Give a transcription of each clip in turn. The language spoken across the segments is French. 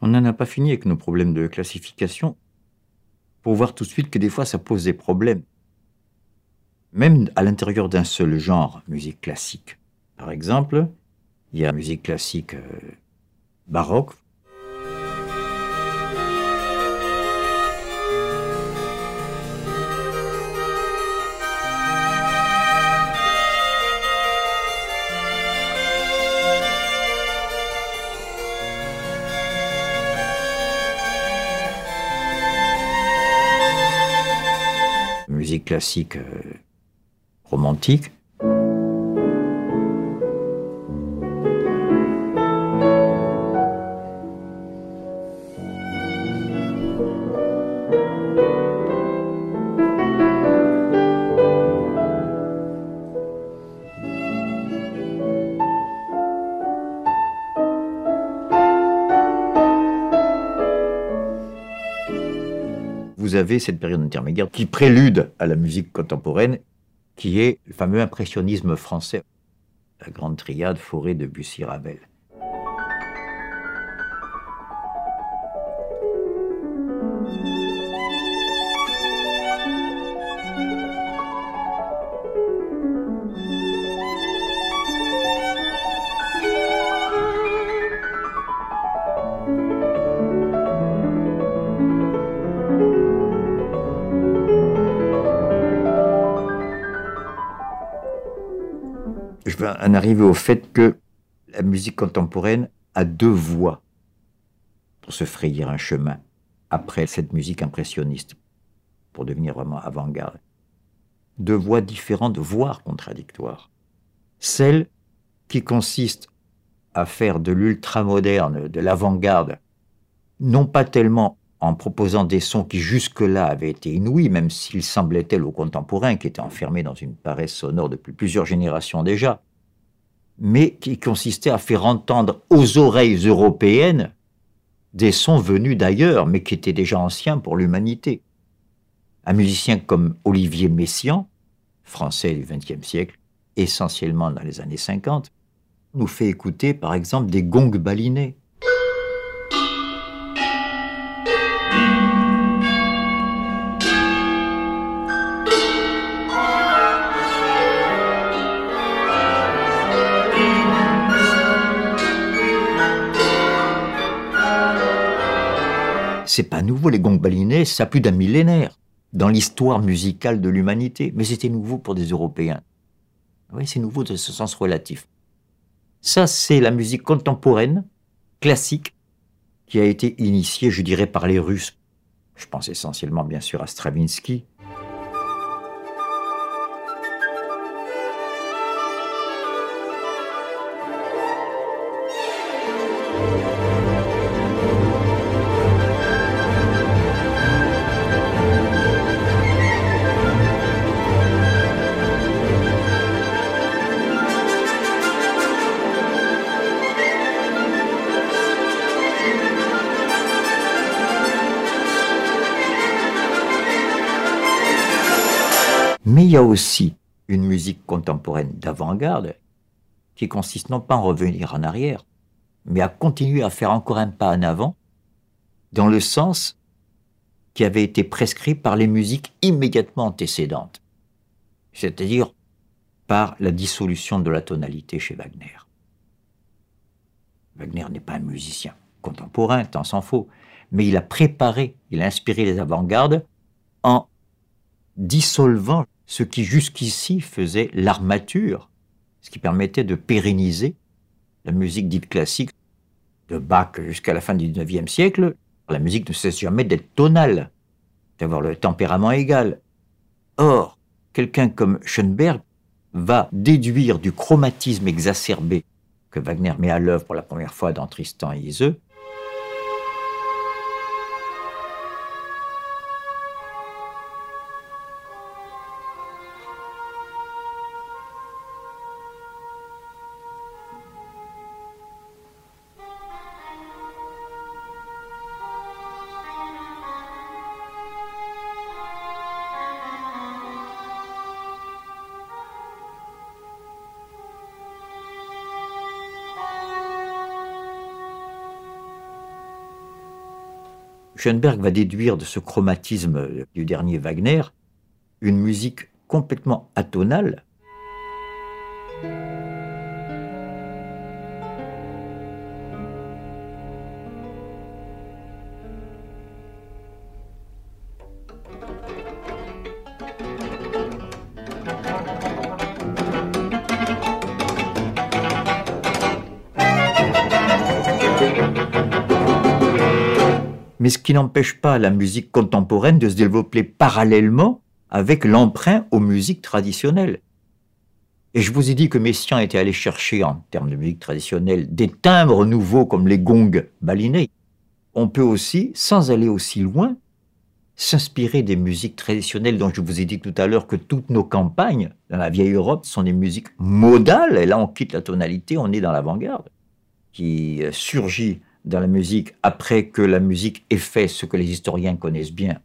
On n'en a pas fini avec nos problèmes de classification pour voir tout de suite que des fois ça pose des problèmes. Même à l'intérieur d'un seul genre, musique classique. Par exemple, il y a musique classique euh, baroque, musique classique euh, romantique. Cette période intermédiaire qui prélude à la musique contemporaine, qui est le fameux impressionnisme français, la grande triade forêt de Bussy-Ravel. Je vais en arriver au fait que la musique contemporaine a deux voix pour se frayer un chemin après cette musique impressionniste, pour devenir vraiment avant-garde. Deux voies différentes, voire contradictoires. Celle qui consiste à faire de l'ultra-moderne, de l'avant-garde, non pas tellement en proposant des sons qui jusque-là avaient été inouïs, même s'ils semblaient tels aux contemporains qui étaient enfermés dans une paresse sonore depuis plusieurs générations déjà, mais qui consistait à faire entendre aux oreilles européennes des sons venus d'ailleurs, mais qui étaient déjà anciens pour l'humanité. Un musicien comme Olivier Messiaen, français du XXe siècle, essentiellement dans les années 50, nous fait écouter par exemple des gongs balinés. C'est pas nouveau, les gongs balinés, ça a plus d'un millénaire dans l'histoire musicale de l'humanité, mais c'était nouveau pour des Européens. Oui, c'est nouveau de ce sens relatif. Ça, c'est la musique contemporaine, classique, qui a été initiée, je dirais, par les Russes. Je pense essentiellement, bien sûr, à Stravinsky, il y a aussi une musique contemporaine d'avant-garde qui consiste non pas à revenir en arrière, mais à continuer à faire encore un pas en avant dans le sens qui avait été prescrit par les musiques immédiatement antécédentes, c'est-à-dire par la dissolution de la tonalité chez Wagner. Wagner n'est pas un musicien contemporain, tant s'en faut, mais il a préparé, il a inspiré les avant-gardes en dissolvant ce qui jusqu'ici faisait l'armature, ce qui permettait de pérenniser la musique dite classique de Bach jusqu'à la fin du XIXe siècle. La musique ne cesse jamais d'être tonale, d'avoir le tempérament égal. Or, quelqu'un comme Schoenberg va déduire du chromatisme exacerbé que Wagner met à l'œuvre pour la première fois dans Tristan et Iseux, Schoenberg va déduire de ce chromatisme du dernier Wagner une musique complètement atonale. Mais ce qui n'empêche pas la musique contemporaine de se développer parallèlement avec l'emprunt aux musiques traditionnelles. Et je vous ai dit que Messiaen était allé chercher, en termes de musique traditionnelle, des timbres nouveaux comme les gongs balinés. On peut aussi, sans aller aussi loin, s'inspirer des musiques traditionnelles dont je vous ai dit tout à l'heure que toutes nos campagnes dans la vieille Europe sont des musiques modales. Et là, on quitte la tonalité, on est dans l'avant-garde, qui surgit dans la musique après que la musique ait fait ce que les historiens connaissent bien,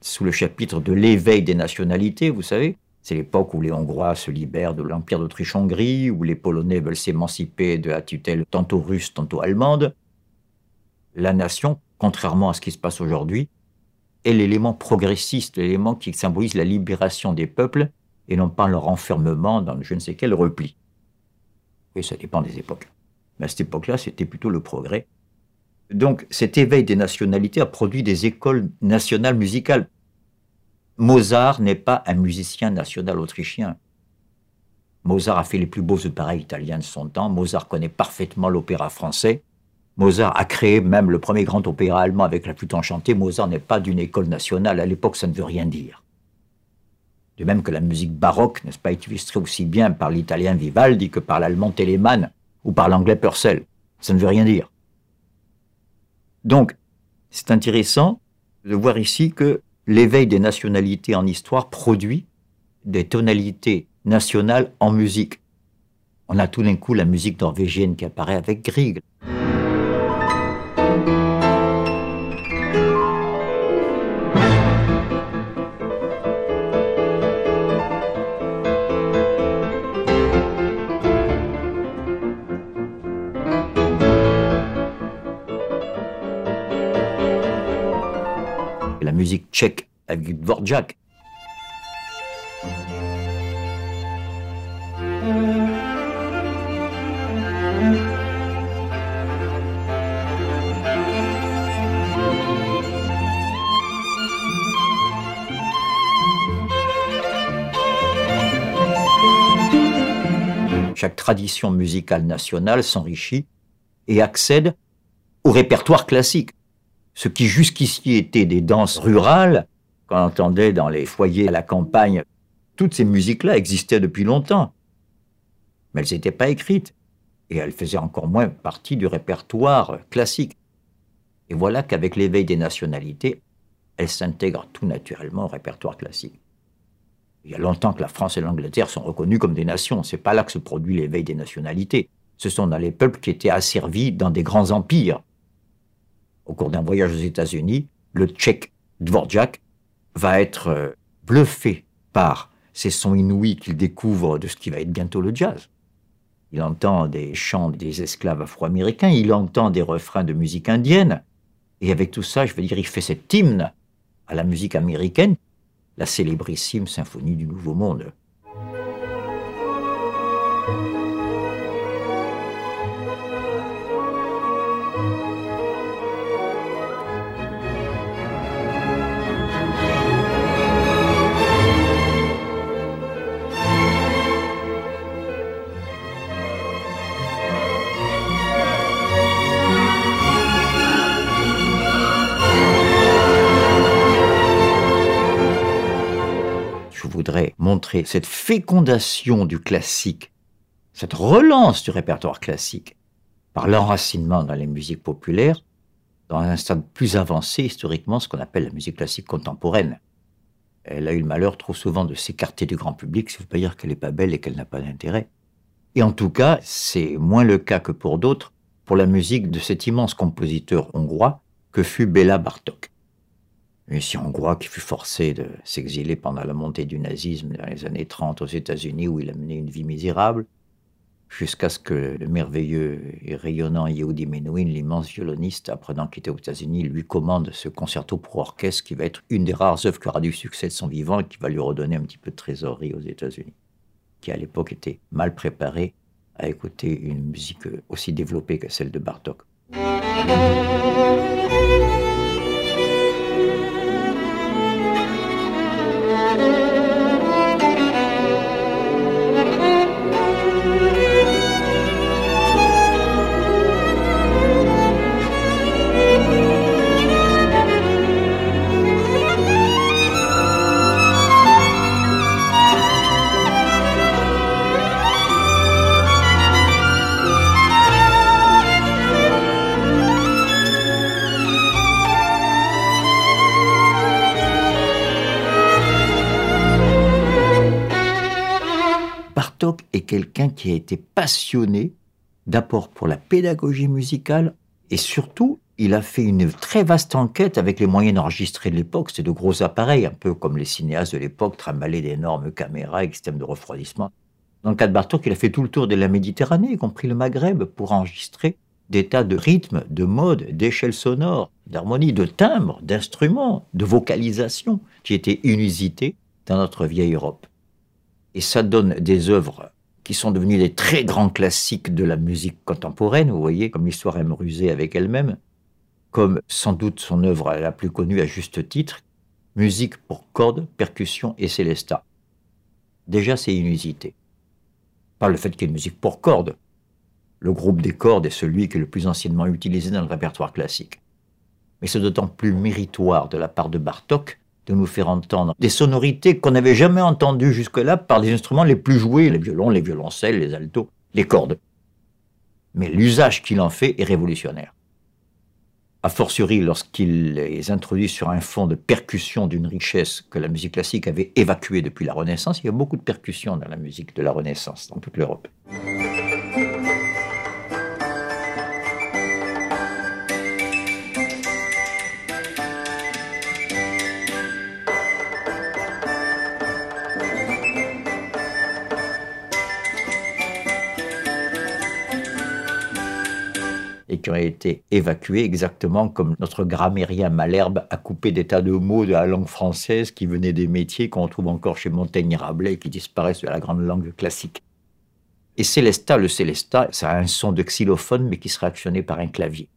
sous le chapitre de l'éveil des nationalités, vous savez. C'est l'époque où les Hongrois se libèrent de l'Empire d'Autriche-Hongrie, où les Polonais veulent s'émanciper de la tutelle tantôt russe, tantôt allemande. La nation, contrairement à ce qui se passe aujourd'hui, est l'élément progressiste, l'élément qui symbolise la libération des peuples et non pas leur enfermement dans je ne sais quel repli. Et ça dépend des époques. Mais à cette époque-là, c'était plutôt le progrès. Donc cet éveil des nationalités a produit des écoles nationales musicales. Mozart n'est pas un musicien national autrichien. Mozart a fait les plus beaux opéras italiens de son temps. Mozart connaît parfaitement l'opéra français. Mozart a créé même le premier grand opéra allemand avec la flûte enchantée. Mozart n'est pas d'une école nationale. À l'époque, ça ne veut rien dire. De même que la musique baroque, n'est-ce pas, illustrée aussi bien par l'italien Vivaldi que par l'allemand Telemann ou par l'anglais Purcell. Ça ne veut rien dire. Donc, c'est intéressant de voir ici que l'éveil des nationalités en histoire produit des tonalités nationales en musique. On a tout d'un coup la musique norvégienne qui apparaît avec Grieg. Musique tchèque avec Dvorak. Chaque tradition musicale nationale s'enrichit et accède au répertoire classique ce qui jusqu'ici était des danses rurales, qu'on entendait dans les foyers à la campagne, toutes ces musiques-là existaient depuis longtemps. Mais elles n'étaient pas écrites. Et elles faisaient encore moins partie du répertoire classique. Et voilà qu'avec l'éveil des nationalités, elles s'intègrent tout naturellement au répertoire classique. Il y a longtemps que la France et l'Angleterre sont reconnues comme des nations. C'est pas là que se produit l'éveil des nationalités. Ce sont dans les peuples qui étaient asservis dans des grands empires au cours d'un voyage aux États-Unis, le tchèque Dvorak va être euh, bluffé par ces sons inouïs qu'il découvre de ce qui va être bientôt le jazz. Il entend des chants des esclaves afro-américains, il entend des refrains de musique indienne, et avec tout ça, je veux dire, il fait cet hymne à la musique américaine, la célébrissime symphonie du Nouveau Monde. Montrer cette fécondation du classique, cette relance du répertoire classique par l'enracinement dans les musiques populaires, dans un stade plus avancé historiquement, ce qu'on appelle la musique classique contemporaine. Elle a eu le malheur trop souvent de s'écarter du grand public, ça ne veut pas dire qu'elle n'est pas belle et qu'elle n'a pas d'intérêt. Et en tout cas, c'est moins le cas que pour d'autres, pour la musique de cet immense compositeur hongrois que fut Béla Bartok musicien hongrois qui fut forcé de s'exiler pendant la montée du nazisme dans les années 30 aux États-Unis où il a mené une vie misérable. jusqu'à ce que le merveilleux et rayonnant Yehudi Menuhin, l'immense violoniste, apprenant qu'il était aux États-Unis, lui commande ce concerto pour orchestre qui va être une des rares œuvres qui aura du succès de son vivant et qui va lui redonner un petit peu de trésorerie aux États-Unis, qui à l'époque était mal préparé à écouter une musique aussi développée que celle de Bartok. Bartok est quelqu'un qui a été passionné d'abord pour la pédagogie musicale et surtout, il a fait une très vaste enquête avec les moyens enregistrés de l'époque. C'était de gros appareils, un peu comme les cinéastes de l'époque, trimballaient d'énormes caméras et systèmes de refroidissement. Dans le cas de Bartok, il a fait tout le tour de la Méditerranée, y compris le Maghreb, pour enregistrer des tas de rythmes, de modes, d'échelles sonores, d'harmonies, de timbres, d'instruments, de vocalisation qui étaient inusités dans notre vieille Europe. Et ça donne des œuvres qui sont devenues des très grands classiques de la musique contemporaine, vous voyez, comme l'histoire aime ruser avec elle-même, comme sans doute son œuvre la plus connue à juste titre, Musique pour cordes, percussions et célesta. Déjà, c'est inusité. Pas le fait qu'il y ait une musique pour cordes. Le groupe des cordes est celui qui est le plus anciennement utilisé dans le répertoire classique. Mais c'est d'autant plus méritoire de la part de Bartok de nous faire entendre des sonorités qu'on n'avait jamais entendues jusque-là par des instruments les plus joués, les violons, les violoncelles, les altos, les cordes. Mais l'usage qu'il en fait est révolutionnaire. A fortiori lorsqu'il les introduit sur un fond de percussion d'une richesse que la musique classique avait évacuée depuis la Renaissance. Il y a beaucoup de percussions dans la musique de la Renaissance dans toute l'Europe. Qui ont été évacués exactement comme notre grammairien Malherbe a coupé des tas de mots de la langue française qui venaient des métiers qu'on trouve encore chez Montaigne et Rabelais qui disparaissent de la grande langue classique. Et Célesta, le Célesta, ça a un son de xylophone mais qui sera actionné par un clavier.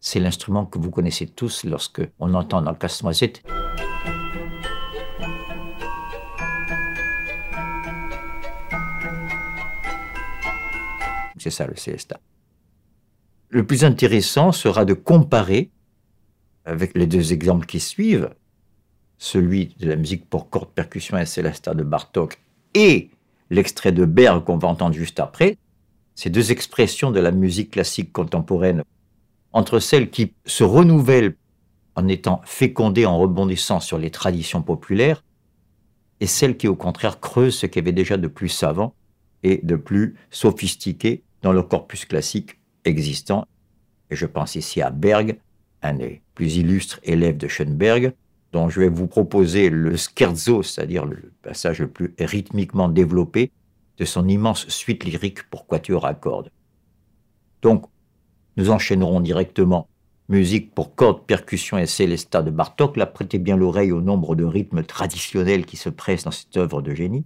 C'est l'instrument que vous connaissez tous lorsque on entend dans le casse-noisette. C'est ça le Célesta. Le plus intéressant sera de comparer avec les deux exemples qui suivent, celui de la musique pour cordes, percussion et célesta de Bartok et l'extrait de Berg qu'on va entendre juste après, ces deux expressions de la musique classique contemporaine, entre celles qui se renouvellent en étant fécondées, en rebondissant sur les traditions populaires, et celles qui au contraire creusent ce qu'il y avait déjà de plus savant et de plus sophistiqué dans le corpus classique existant. Et je pense ici à Berg, un des plus illustres élèves de Schoenberg, dont je vais vous proposer le scherzo, c'est-à-dire le passage le plus rythmiquement développé de son immense suite lyrique pour quatuor à cordes. Donc, nous enchaînerons directement musique pour cordes, percussions et célesta de Bartok. Là, prêtez bien l'oreille au nombre de rythmes traditionnels qui se pressent dans cette œuvre de génie.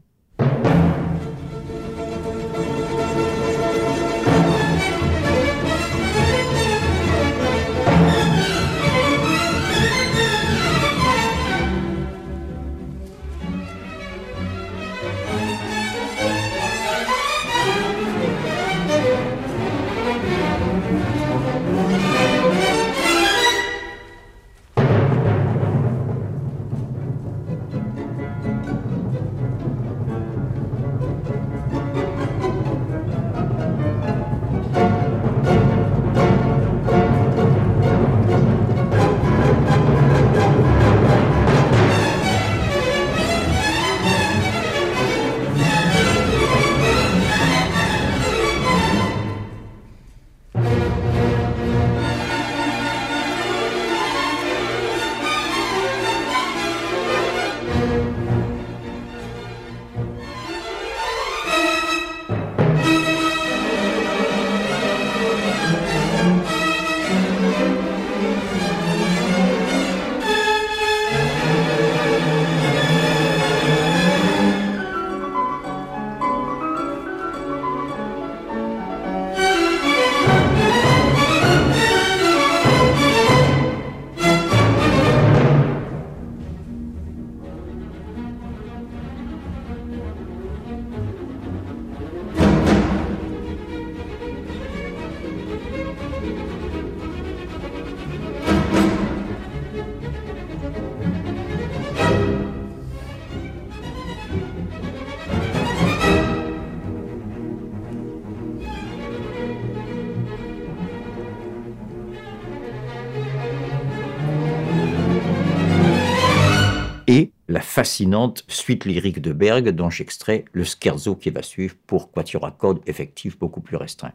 Et la fascinante suite lyrique de Berg dont j'extrais le scherzo qui va suivre pour quatuor à cordes effectif beaucoup plus restreint.